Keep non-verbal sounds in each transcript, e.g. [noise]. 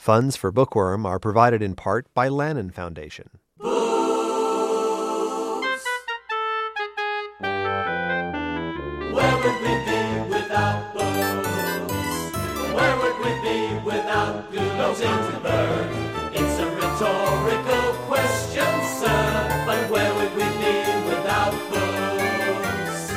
Funds for Bookworm are provided in part by Lannan Foundation. Where would we be without books? Where would we be without good Ginsberg? It's a rhetorical question, sir, but where would we be without books?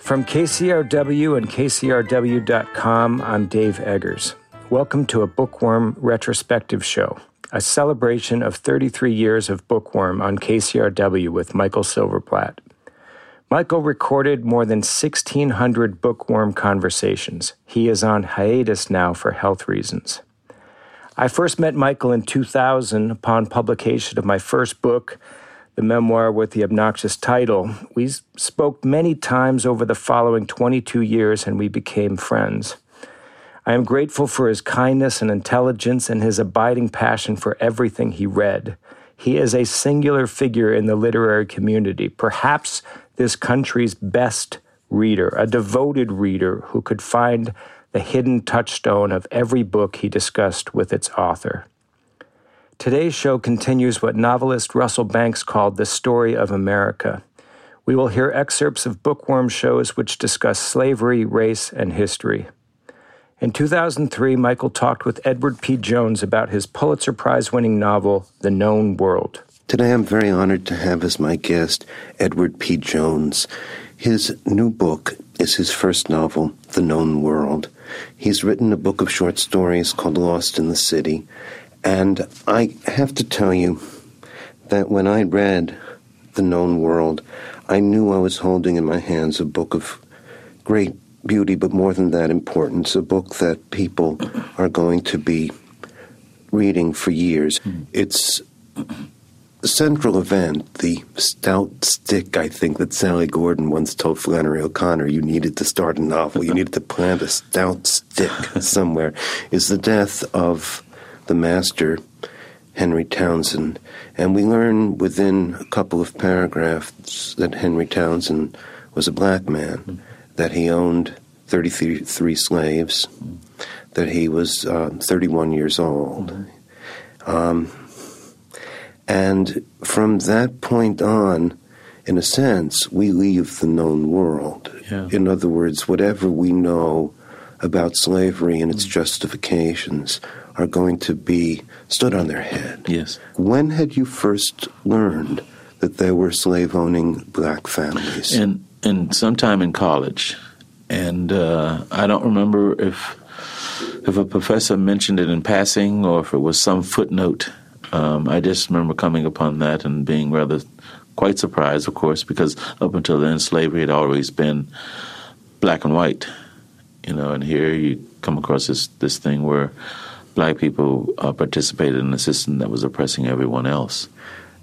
From KCRW and KCRW.com, I'm Dave Eggers. Welcome to a Bookworm retrospective show, a celebration of 33 years of Bookworm on KCRW with Michael Silverblatt. Michael recorded more than 1,600 bookworm conversations. He is on hiatus now for health reasons. I first met Michael in 2000 upon publication of my first book, the memoir with the obnoxious title. We spoke many times over the following 22 years and we became friends. I am grateful for his kindness and intelligence and his abiding passion for everything he read. He is a singular figure in the literary community, perhaps this country's best reader, a devoted reader who could find the hidden touchstone of every book he discussed with its author. Today's show continues what novelist Russell Banks called the story of America. We will hear excerpts of bookworm shows which discuss slavery, race, and history. In 2003, Michael talked with Edward P. Jones about his Pulitzer Prize winning novel, The Known World. Today I'm very honored to have as my guest Edward P. Jones. His new book is his first novel, The Known World. He's written a book of short stories called Lost in the City, and I have to tell you that when I read The Known World, I knew I was holding in my hands a book of great beauty, but more than that, importance, a book that people are going to be reading for years. Hmm. It's central event, the stout stick, I think, that Sally Gordon once told Flannery O'Connor you needed to start a novel, you needed to plant a stout stick [laughs] somewhere, is the death of the master, Henry Townsend. And we learn within a couple of paragraphs that Henry Townsend was a black man, hmm. That he owned 33 slaves, that he was uh, 31 years old. Um, and from that point on, in a sense, we leave the known world. Yeah. In other words, whatever we know about slavery and its justifications are going to be stood on their head. Yes. When had you first learned that there were slave owning black families? And and sometime in college, and uh, I don't remember if if a professor mentioned it in passing or if it was some footnote. Um, I just remember coming upon that and being rather quite surprised, of course, because up until then slavery had always been black and white, you know. And here you come across this this thing where black people uh, participated in a system that was oppressing everyone else.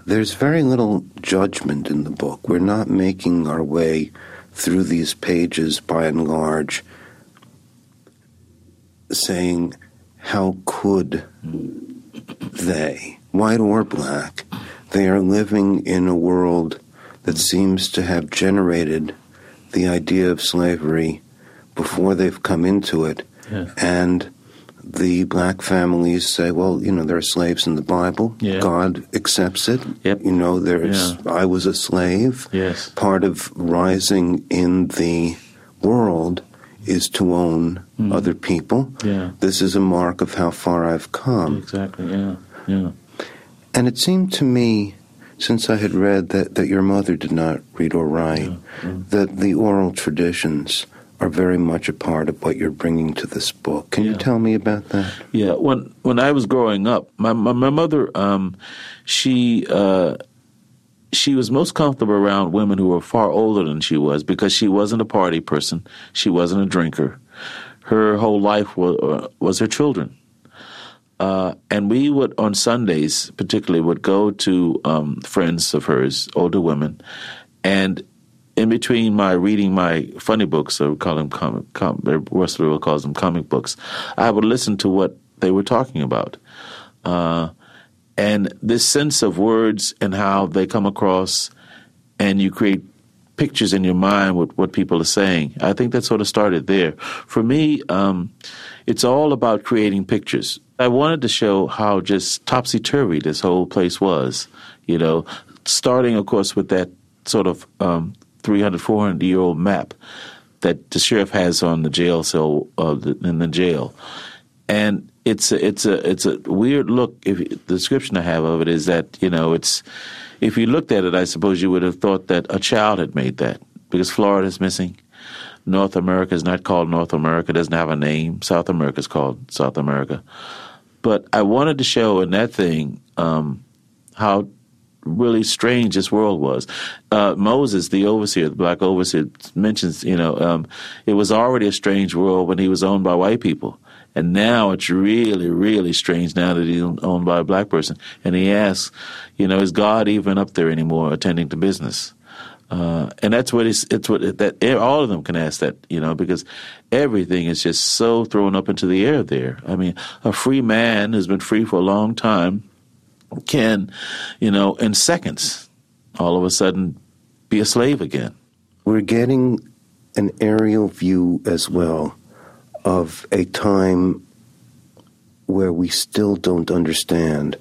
There's very little judgment in the book. We're not making our way through these pages by and large saying, How could they, white or black, they are living in a world that seems to have generated the idea of slavery before they've come into it. And the black families say, well, you know, there are slaves in the Bible. Yeah. God accepts it. Yep. You know, there's, Yeah. I was a slave. Yes. Part of rising in the world is to own other people. Mm. Yeah. This is a mark of how far I've come. Exactly. Yeah. Yeah. And it seemed to me, since I had read that, that your mother did not read or write, that the oral traditions are very much a part of what you're bringing to this book. Can you tell me about that? Yeah, when when I was growing up, my my, my mother, um, she uh, she was most comfortable around women who were far older than she was because she wasn't a party person, she wasn't a drinker. Her whole life was uh, was her children, uh, and we would on Sundays, particularly, would go to um, friends of hers, older women, and in between my reading my funny books, or call them comic, com, Russell calls them comic books, I would listen to what they were talking about. Uh, and this sense of words and how they come across, and you create pictures in your mind with what people are saying. I think that sort of started there. For me, um, it's all about creating pictures. I wanted to show how just topsy turvy this whole place was, you know, starting, of course, with that sort of um, 300, 400 year old map that the sheriff has on the jail cell uh, in the jail. And it's a, it's a it's a weird look. If the description I have of it is that you know it's if you looked at it, I suppose you would have thought that a child had made that because Florida is missing. North America is not called North America; doesn't have a name. South America is called South America. But I wanted to show in that thing um, how really strange this world was. Uh, Moses, the overseer, the black overseer, mentions, you know, um, it was already a strange world when he was owned by white people. And now it's really, really strange now that he's owned by a black person. And he asks, you know, is God even up there anymore attending to business? Uh, and that's what it's, it's what that all of them can ask that, you know, because everything is just so thrown up into the air there. I mean, a free man who's been free for a long time can, you know, in seconds, all of a sudden be a slave again. We're getting an aerial view as well of a time where we still don't understand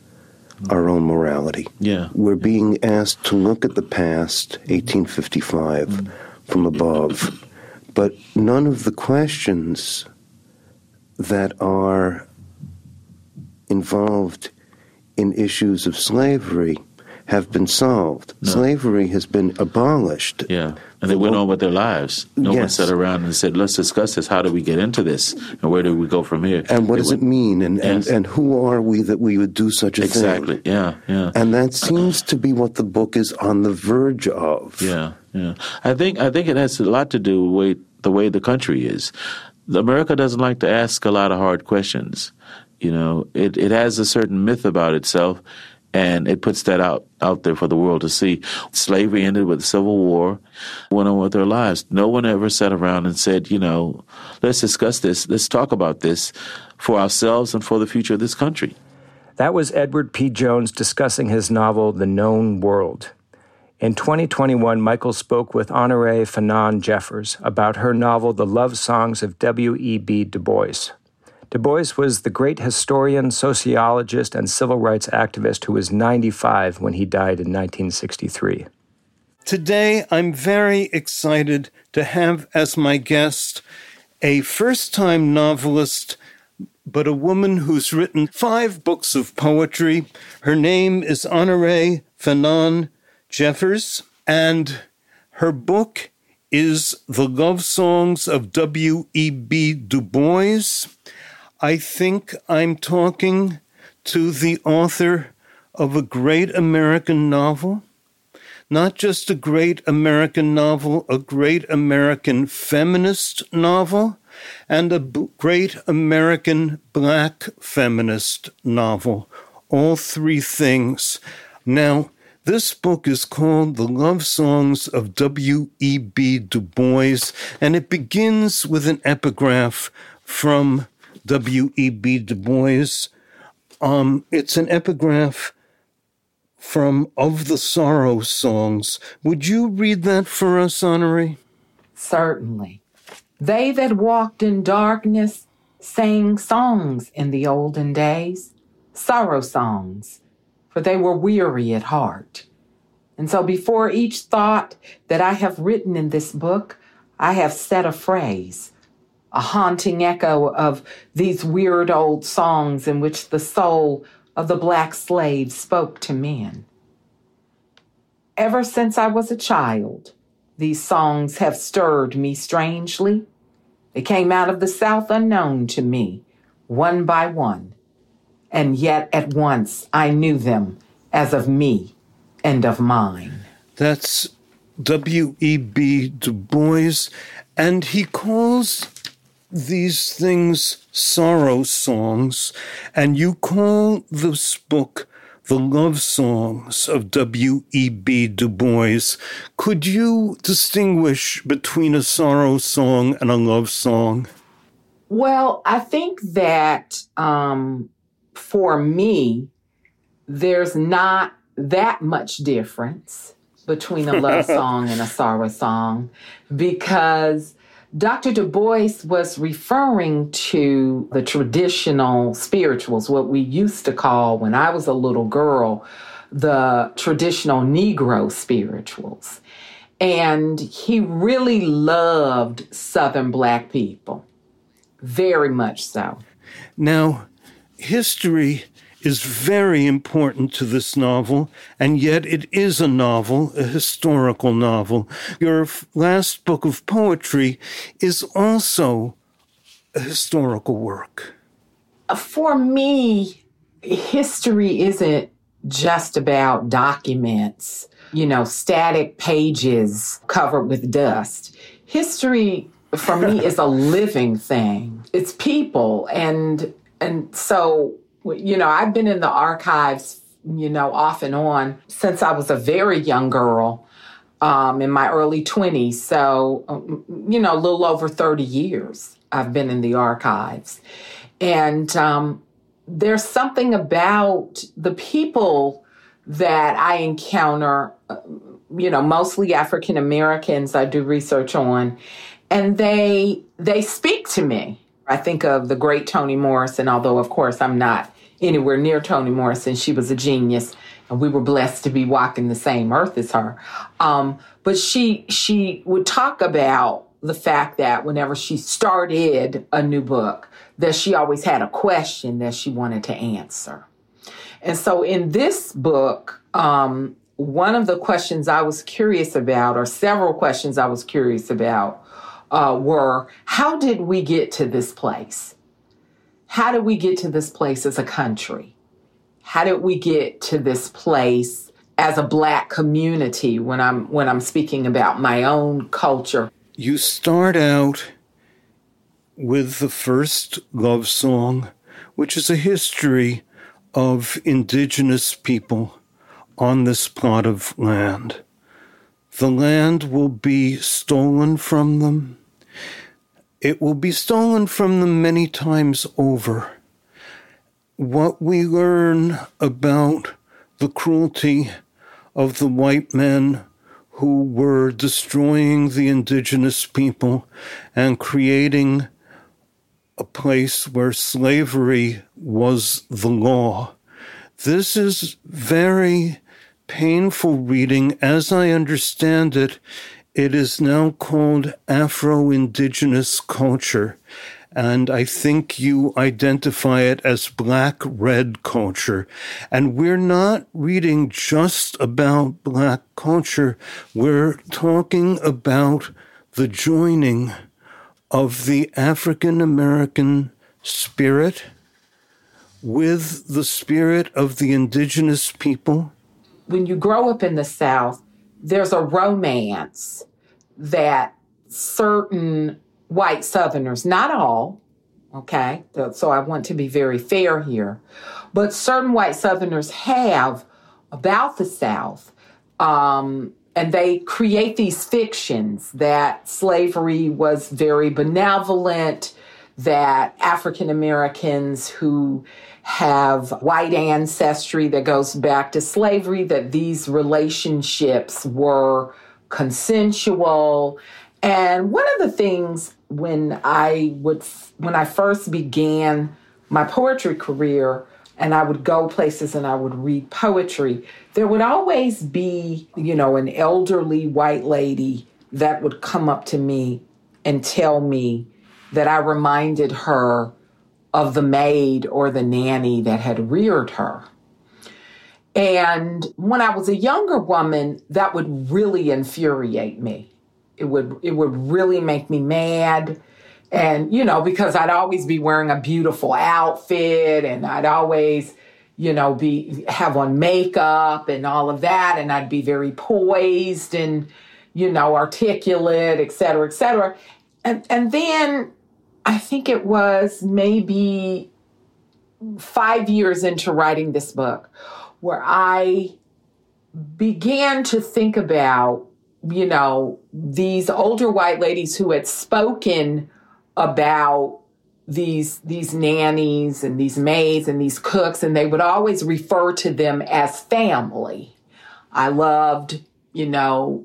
our own morality. Yeah. We're being asked to look at the past, 1855, mm. from above, but none of the questions that are involved in issues of slavery have been solved. No. Slavery has been abolished. Yeah. And they went on with their lives. No yes. one sat around and said, let's discuss this. How do we get into this? And where do we go from here? And what it does went, it mean? And, yes. and, and who are we that we would do such a exactly. thing? Exactly. Yeah. Yeah. And that seems to be what the book is on the verge of. Yeah. Yeah. I think, I think it has a lot to do with the way the country is. America doesn't like to ask a lot of hard questions. You know, it, it has a certain myth about itself, and it puts that out, out there for the world to see. Slavery ended with the Civil War, went on with their lives. No one ever sat around and said, you know, let's discuss this, let's talk about this for ourselves and for the future of this country. That was Edward P. Jones discussing his novel, The Known World. In 2021, Michael spoke with Honorée Fanonne Jeffers about her novel, The Love Songs of W.E.B. Du Bois. Du Bois was the great historian, sociologist, and civil rights activist who was 95 when he died in 1963. Today, I'm very excited to have as my guest a first time novelist, but a woman who's written five books of poetry. Her name is Honorée Fanonne Jeffers, and her book is The Love Songs of W.E.B. Du Bois. I think I'm talking to the author of a great American novel. Not just a great American novel, a great American feminist novel, and a b- great American black feminist novel. All three things. Now, this book is called The Love Songs of W.E.B. Du Bois, and it begins with an epigraph from W.E.B. Du Bois. Um, it's an epigraph from Of the Sorrow Songs. Would you read that for us, Honorée? Certainly. They that walked in darkness sang songs in the olden days, sorrow songs, for they were weary at heart. And so before each thought that I have written in this book, I have set a phrase a haunting echo of these weird old songs in which the soul of the black slave spoke to men. Ever since I was a child, these songs have stirred me strangely. They came out of the South unknown to me, one by one, and yet at once I knew them as of me and of mine. That's W.E.B. Du Bois, and he calls these things sorrow songs, and you call this book the love songs of W.E.B. Du Bois. Could you distinguish between a sorrow song and a love song? Well, I think that um, for me, there's not that much difference between a love [laughs] song and a sorrow song because Dr. Du Bois was referring to the traditional spirituals, what we used to call when I was a little girl, the traditional Negro spirituals. And he really loved Southern Black people, very much so. Now, history is very important to this novel, and yet it is a novel, a historical novel. Your last book of poetry is also a historical work. Uh, for me, history isn't just about documents, you know, static pages covered with dust. History for me [laughs] is a living thing. It's people and and so you know, I've been in the archives, you know, off and on since I was a very young girl um, in my early 20s. So, um, you know, a little over 30 years I've been in the archives. And um, there's something about the people that I encounter, uh, you know, mostly African Americans I do research on, and they they speak to me. I think of the great Toni Morrison, although of course I'm not anywhere near Toni Morrison. She was a genius, and we were blessed to be walking the same earth as her. Um, but she she would talk about the fact that whenever she started a new book, that she always had a question that she wanted to answer. And so in this book, um, one of the questions I was curious about, or several questions I was curious about, uh, were how did we get to this place? How did we get to this place as a country? How did we get to this place as a black community when I'm when I'm speaking about my own culture? You start out with the first love song, which is a history of indigenous people on this plot of land. The land will be stolen from them. It will be stolen from them many times over. What we learn about the cruelty of the white men who were destroying the indigenous people and creating a place where slavery was the law. This is very painful reading. As I understand it, it is now called Afro Indigenous culture. And I think you identify it as black red culture. And we're not reading just about black culture. We're talking about the joining of the African American spirit with the spirit of the indigenous people. When you grow up in the South, there's a romance that certain white Southerners, not all, okay, so I want to be very fair here, but certain white Southerners have about the South. Um, and they create these fictions that slavery was very benevolent, that African Americans who have white ancestry that goes back to slavery, that these relationships were consensual. And one of the things when I would, when I first began my poetry career, and I would go places and I would read poetry, there would always be, you know, an elderly white lady that would come up to me and tell me that I reminded her of the maid or the nanny that had reared her. And when I was a younger woman, that would really infuriate me. It would it would really make me mad. And you know, because I'd always be wearing a beautiful outfit and I'd always, you know, be have on makeup and all of that and I'd be very poised and you know, articulate, et cetera, et cetera. And and then I think it was maybe five years into writing this book where I began to think about, you know, these older white ladies who had spoken about these these nannies and these maids and these cooks and they would always refer to them as family. I loved you know,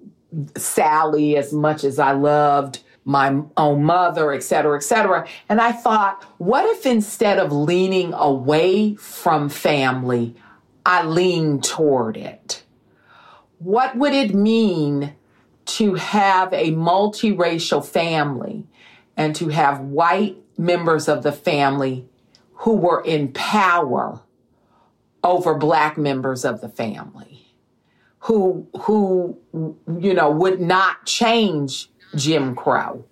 Sally as much as I loved my own mother, et cetera, et cetera. And I thought, what if instead of leaning away from family, I lean toward it? What would it mean to have a multiracial family and to have white members of the family who were in power over black members of the family who who you know would not change Jim Crow.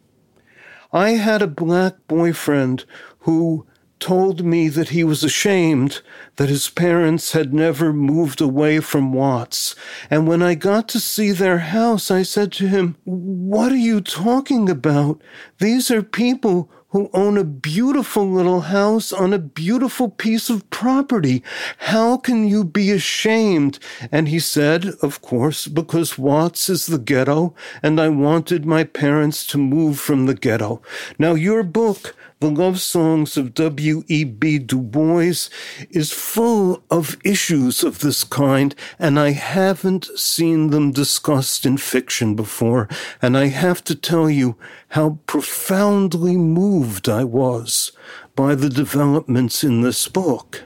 I had a black boyfriend who told me that he was ashamed that his parents had never moved away from Watts. And when I got to see their house, I said to him, What are you talking about? These are people who own a beautiful little house on a beautiful piece of property. How can you be ashamed? And he said, of course, because Watts is the ghetto, and I wanted my parents to move from the ghetto. Now, your book, the Love Songs of W.E.B. Du Bois is full of issues of this kind, and I haven't seen them discussed in fiction before, and I have to tell you how profoundly moved I was by the developments in this book.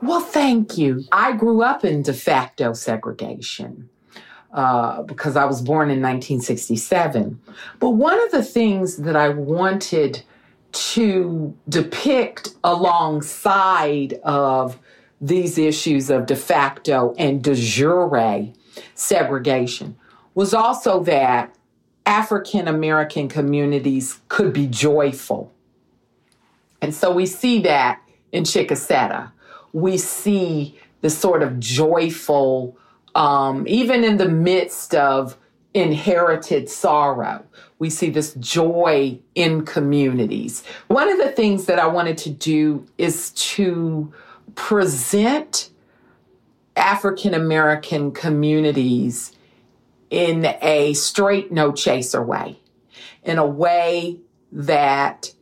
Well, thank you. I grew up in de facto segregation. Uh, because I was born in 1967. But one of the things that I wanted to depict alongside of these issues of de facto and de jure segregation was also that African American communities could be joyful. And so we see that in Chicasetta. We see the sort of joyful, um, even in the midst of inherited sorrow. We see this joy in communities. One of the things that I wanted to do is to present African American communities in a straight, no chaser way, in a way that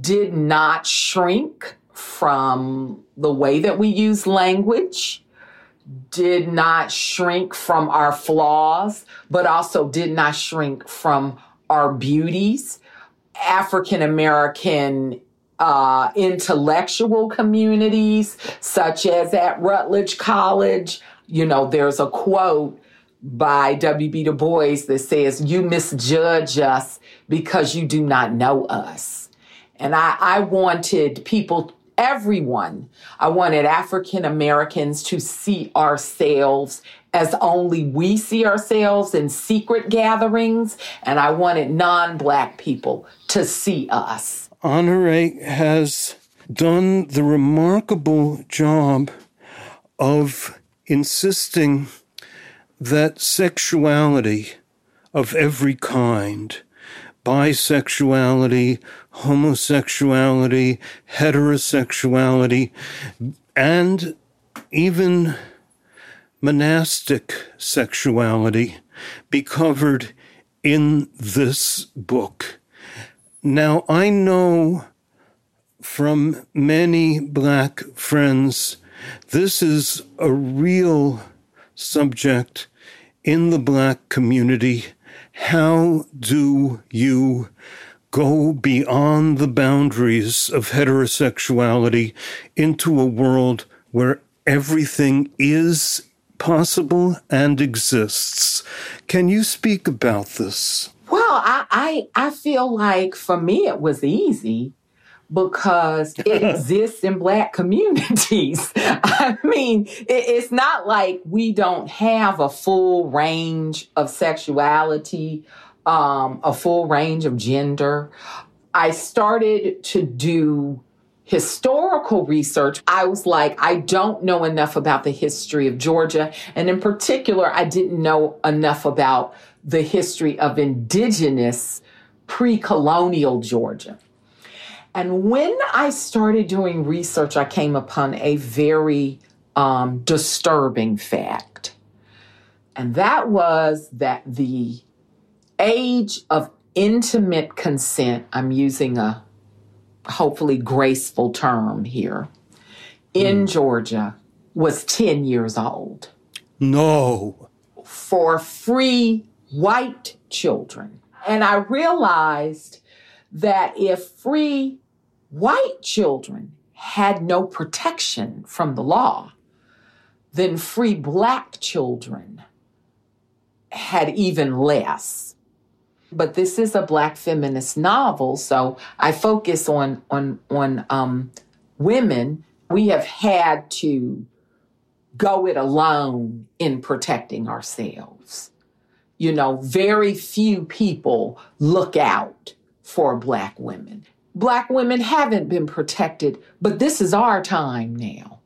did not shrink from the way that we use language did not shrink from our flaws, but also did not shrink from our beauties. African American uh, intellectual communities, such as at Rutledge College, you know, there's a quote by W.B. Du Bois that says, You misjudge us because you do not know us. And I, I wanted people everyone. I wanted African Americans to see ourselves as only we see ourselves in secret gatherings, and I wanted non black people to see us. Honorée has done the remarkable job of insisting that sexuality of every kind bisexuality, homosexuality, heterosexuality, and even monastic sexuality be covered in this book. Now, I know from many black friends this is a real subject in the black community how do you go beyond the boundaries of heterosexuality into a world where everything is possible and exists? Can you speak about this? Well, I, I, I feel like for me it was easy because it [laughs] exists in black communities. [laughs] I mean, it, it's not like we don't have a full range of sexuality, um, a full range of gender. I started to do historical research, I was like, I don't know enough about the history of Georgia. And in particular, I didn't know enough about the history of indigenous pre colonial Georgia. And when I started doing research, I came upon a very um, disturbing fact. And that was that the age of intimate consent, I'm using a hopefully graceful term here, in mm. Georgia was 10 years old. No. for free white children. And I realized that if free white children had no protection from the law, then free black children had even less. But this is a black feminist novel, so I focus on on on um, women. We have had to go it alone in protecting ourselves. You know, very few people look out for black women. Black women haven't been protected, but this is our time now.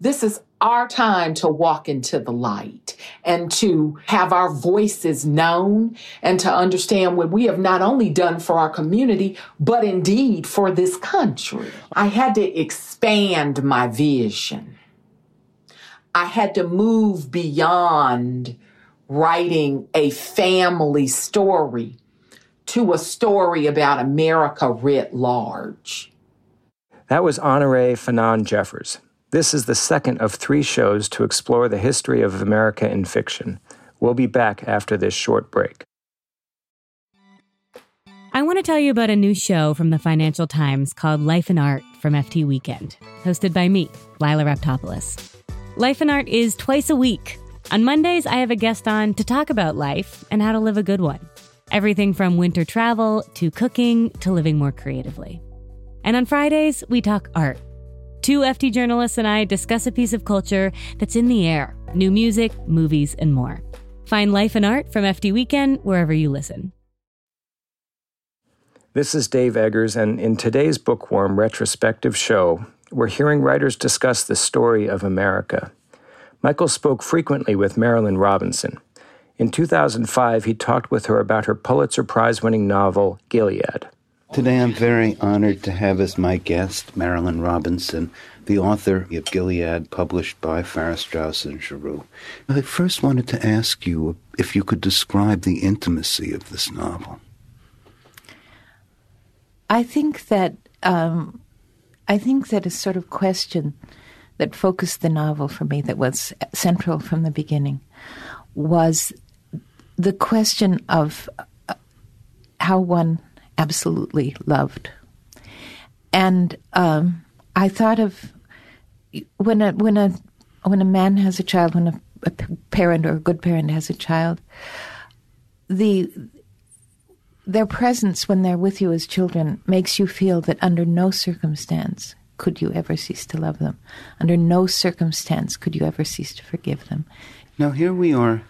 This is our time to walk into the light and to have our voices known and to understand what we have not only done for our community, but indeed for this country. I had to expand my vision. I had to move beyond writing a family story to a story about America writ large. That was Honorée Fanonne Jeffers. This is the second of three shows to explore the history of America in fiction. We'll be back after this short break. I want to tell you about a new show from the Financial Times called Life and Art from FT Weekend, hosted by me, Lila Raptopoulos. Life and Art is twice a week. On Mondays, I have a guest on to talk about life and how to live a good one. Everything from winter travel to cooking to living more creatively. And on Fridays, we talk art. Two FT journalists and I discuss a piece of culture that's in the air new music, movies, and more. Find Life and Art from FT Weekend wherever you listen. This is Dave Eggers, and in today's Bookworm retrospective show, we're hearing writers discuss the story of America. Michael spoke frequently with Marilynne Robinson. In 2005, he talked with her about her Pulitzer Prize winning novel, Gilead. Today I'm very honored to have as my guest Marilynne Robinson, the author of Gilead, published by Farrar Straus and Giroux. I first wanted to ask you if you could describe the intimacy of this novel. I think that um, I think that a sort of question that focused the novel for me, that was central from the beginning, was the question of uh, how one absolutely loved. And um, I thought of when a when a when a man has a child, when a, a parent or a good parent has a child, the their presence when they're with you as children makes you feel that under no circumstance could you ever cease to love them. Under no circumstance could you ever cease to forgive them. Now, here we are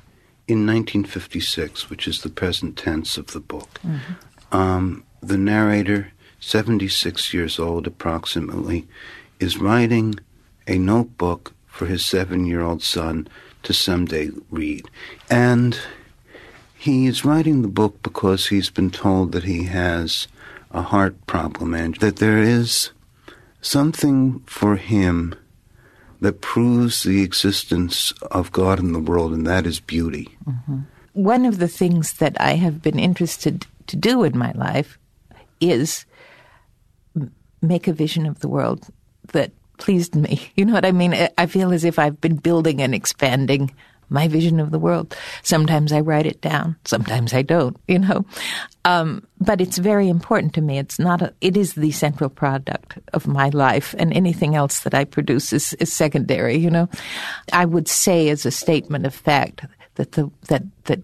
in 1956, which is the present tense of the book. Mm-hmm. Um, the narrator, 76 years old approximately, is writing a notebook for his seven year old son to someday read. And he is writing the book because he's been told that he has a heart problem and that there is something for him that proves the existence of God in the world, and that is beauty. Mm-hmm. One of the things that I have been interested to do in my life is make a vision of the world that pleased me. [laughs] You know what I mean? I feel as if I've been building and expanding my vision of the world. Sometimes I write it down. Sometimes I don't, you know. Um, but it's very important to me. It's not a, it is the central product of my life and anything else that I produce is, is secondary, you know. I would say as a statement of fact that the, that, that,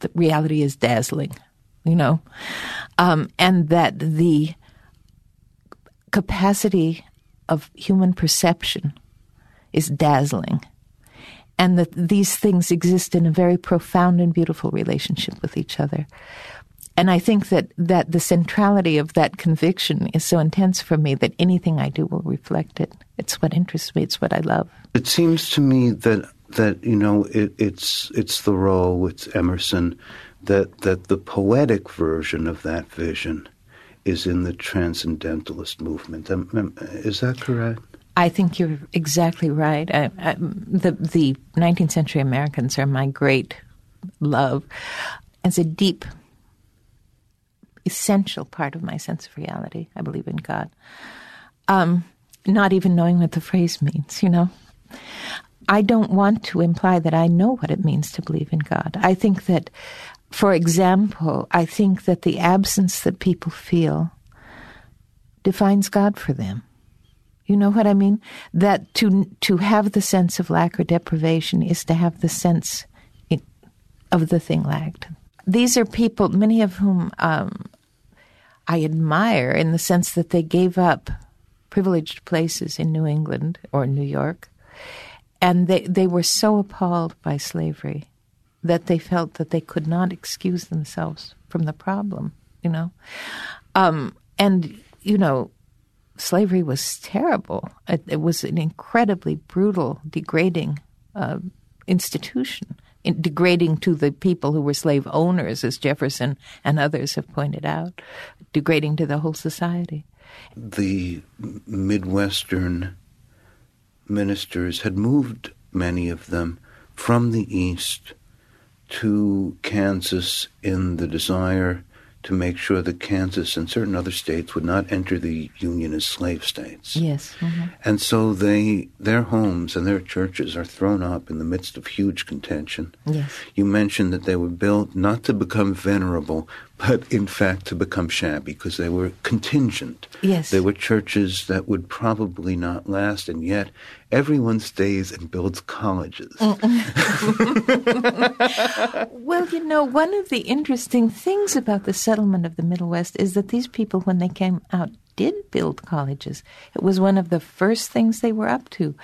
that reality is dazzling, you know, um, and that the capacity of human perception is dazzling and that these things exist in a very profound and beautiful relationship with each other. And I think that, that the centrality of that conviction is so intense for me that anything I do will reflect it. It's what interests me. It's what I love. It seems to me that that you know it, it's it's Thoreau, it's Emerson, that that the poetic version of that vision is in the transcendentalist movement. Is that correct? I think you're exactly right. I, I, the the 19th century Americans are my great love as a deep, essential part of my sense of reality. I believe in God. Um, not even knowing what the phrase means, you know. I don't want to imply that I know what it means to believe in God. I think that, for example, I think that the absence that people feel defines God for them. You know what I mean? That to to have the sense of lack or deprivation is to have the sense of the thing lacked. These are people, many of whom um, I admire in the sense that they gave up privileged places in New England or New York, and they they were so appalled by slavery that they felt that they could not excuse themselves from the problem. You know, um, and you know slavery was terrible. It, it was an incredibly brutal, degrading uh, institution, in, degrading to the people who were slave owners, as Jefferson and others have pointed out, degrading to the whole society. The Midwestern ministers had moved many of them from the East to Kansas in the desire to make sure that Kansas and certain other states would not enter the Union as slave states. Yes. Mm-hmm. And so they their homes and their churches are thrown up in the midst of huge contention. Yes. You mentioned that they were built not to become venerable, but in fact to become shabby because they were contingent. Yes. They were churches that would probably not last, and yet everyone stays and builds colleges. [laughs] well, you know, one of the interesting things about the settlement of the Middle West is that these people, when they came out, did build colleges. It was one of the first things they were up to.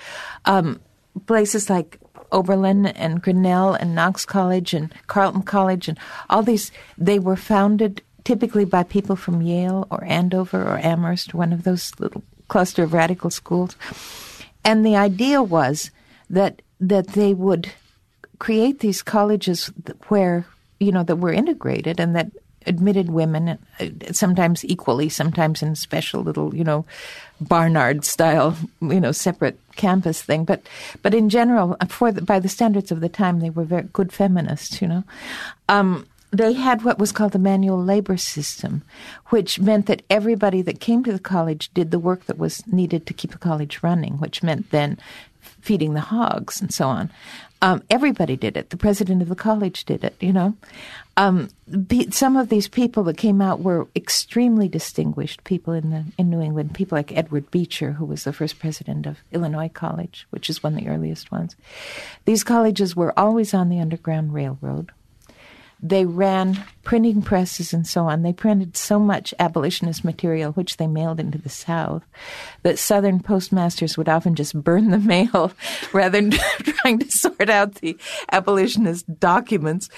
Um, places like Oberlin and Grinnell and Knox College and Carleton College and all these, they were founded typically by people from Yale or Andover or Amherst, one of those little cluster of radical schools. And the idea was that that they would create these colleges where you know that were integrated and that admitted women sometimes equally sometimes in special little you know barnard style you know separate campus thing but but in general for the, by the standards of the time they were very good feminists you know um, they had what was called the manual labor system, which meant that everybody that came to the college did the work that was needed to keep the college running, which meant then feeding the hogs and so on. Um, everybody did it. The president of the college did it, you know. Um, some of these people that came out were extremely distinguished people in the in New England. People like Edward Beecher, who was the first president of Illinois College, which is one of the earliest ones. These colleges were always on the Underground Railroad they ran printing presses and so on. They printed so much abolitionist material, which they mailed into the South, that Southern postmasters would often just burn the [laughs] mail rather than [laughs] trying to sort out the abolitionist documents.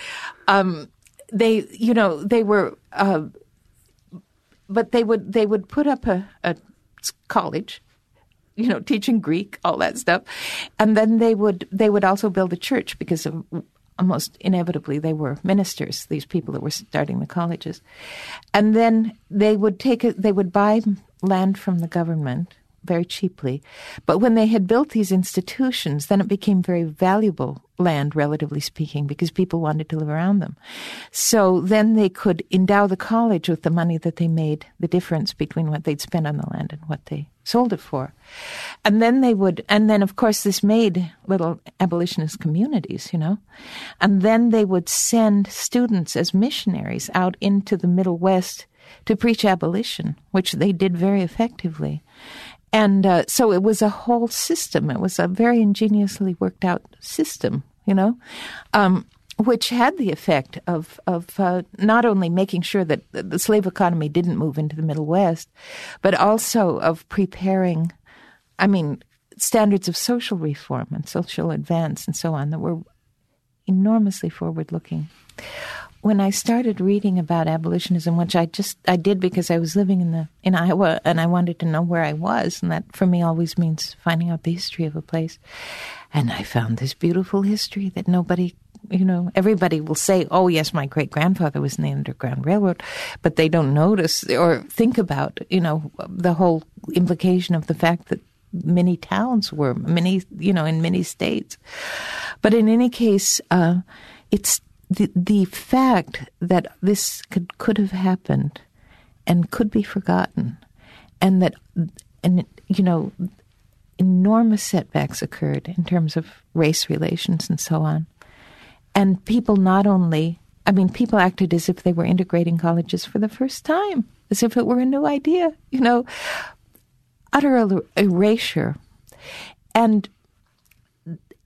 Um, they, you know, they were, uh, but they would they would put up a, a college you know teaching greek all that stuff. And then they would they would also build a church because of almost inevitably they were ministers these people that were starting the colleges. And then they would take it they would buy land from the government very cheaply. But when they had built these institutions then it became very valuable land relatively speaking because people wanted to live around them so then they could endow the college with the money that they made the difference between what they'd spent on the land and what they sold it for. And then they would, and then of course this made little abolitionist communities, you know. And then they would send students as missionaries out into the Middle West to preach abolition, which they did very effectively. And uh, so it was a whole system. It was a very ingeniously worked out system, you know. Um, which had the effect of of uh, not only making sure that the slave economy didn't move into the Middle West, but also of preparing, I mean, standards of social reform and social advance and so on that were enormously forward looking. When I started reading about abolitionism, which I just I did because I was living in the in Iowa and I wanted to know where I was, and that for me always means finding out the history of a place. And I found this beautiful history that nobody you know, everybody will say, oh, yes, my great grandfather was in the Underground Railroad, but they don't notice or think about, you know, the whole implication of the fact that many towns were, many, you know, in many states. But in any case, uh, it's the, the fact that this could, could have happened and could be forgotten, and that, and, you know, enormous setbacks occurred in terms of race relations and so on. And people not only, I mean, people acted as if they were integrating colleges for the first time, as if it were a new idea, you know, utter er- erasure. And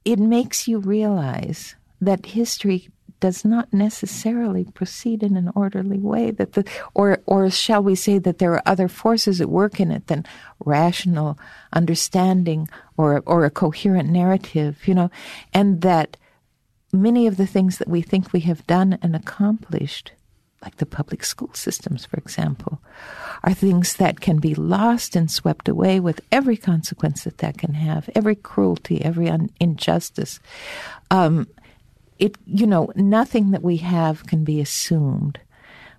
it makes you realize that history does not necessarily proceed in an orderly way that the or or shall we say that there are other forces at work in it than rational understanding or or a coherent narrative you know? And that many of the things that we think we have done and accomplished like the public school systems for example are things that can be lost and swept away with every consequence that that can have every cruelty every un- injustice. Um, it you know nothing that we have can be assumed.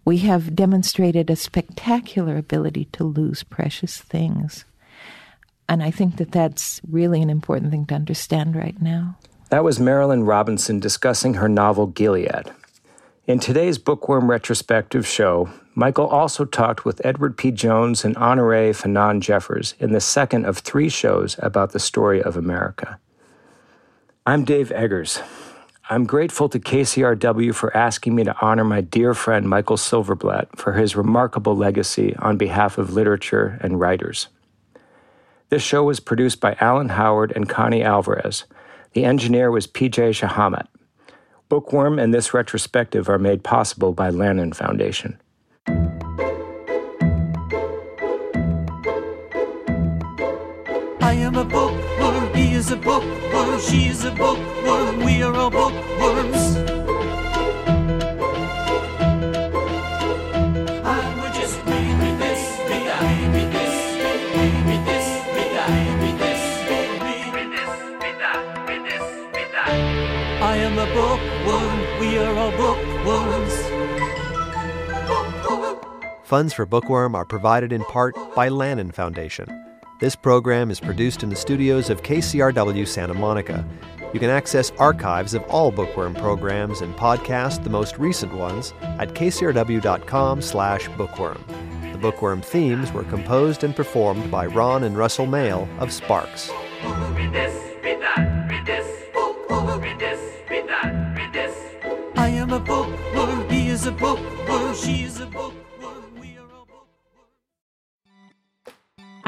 We have demonstrated a spectacular ability to lose precious things. And i think that that's really an important thing to understand right now. That was marilynne robinson discussing her novel gilead. In today's bookworm retrospective show michael also talked with edward p. Jones and Honorée Fanonne Jeffers in the second of three shows about the story of america. I'm dave eggers I'm grateful to KCRW for asking me to honor my dear friend Michael Silverblatt for his remarkable legacy on behalf of literature and writers. This show was produced by Alan Howard and Connie Alvarez. The engineer was PJ Shahamat. Bookworm and this retrospective are made possible by Lannan Foundation. I am a he is a bookworm, she is a bookworm, we are all bookworms. I am a bookworm, we are all bookworms. Funds for Bookworm are provided in part by Lannan Foundation. This program is produced in the studios of KCRW Santa Monica. You can access archives of all Bookworm programs and podcast the most recent ones at kcrw.com/bookworm. The Bookworm themes were composed and performed by Ron and Russell Mael of Sparks. I am a bookworm, he is a bookworm, she is a bookworm,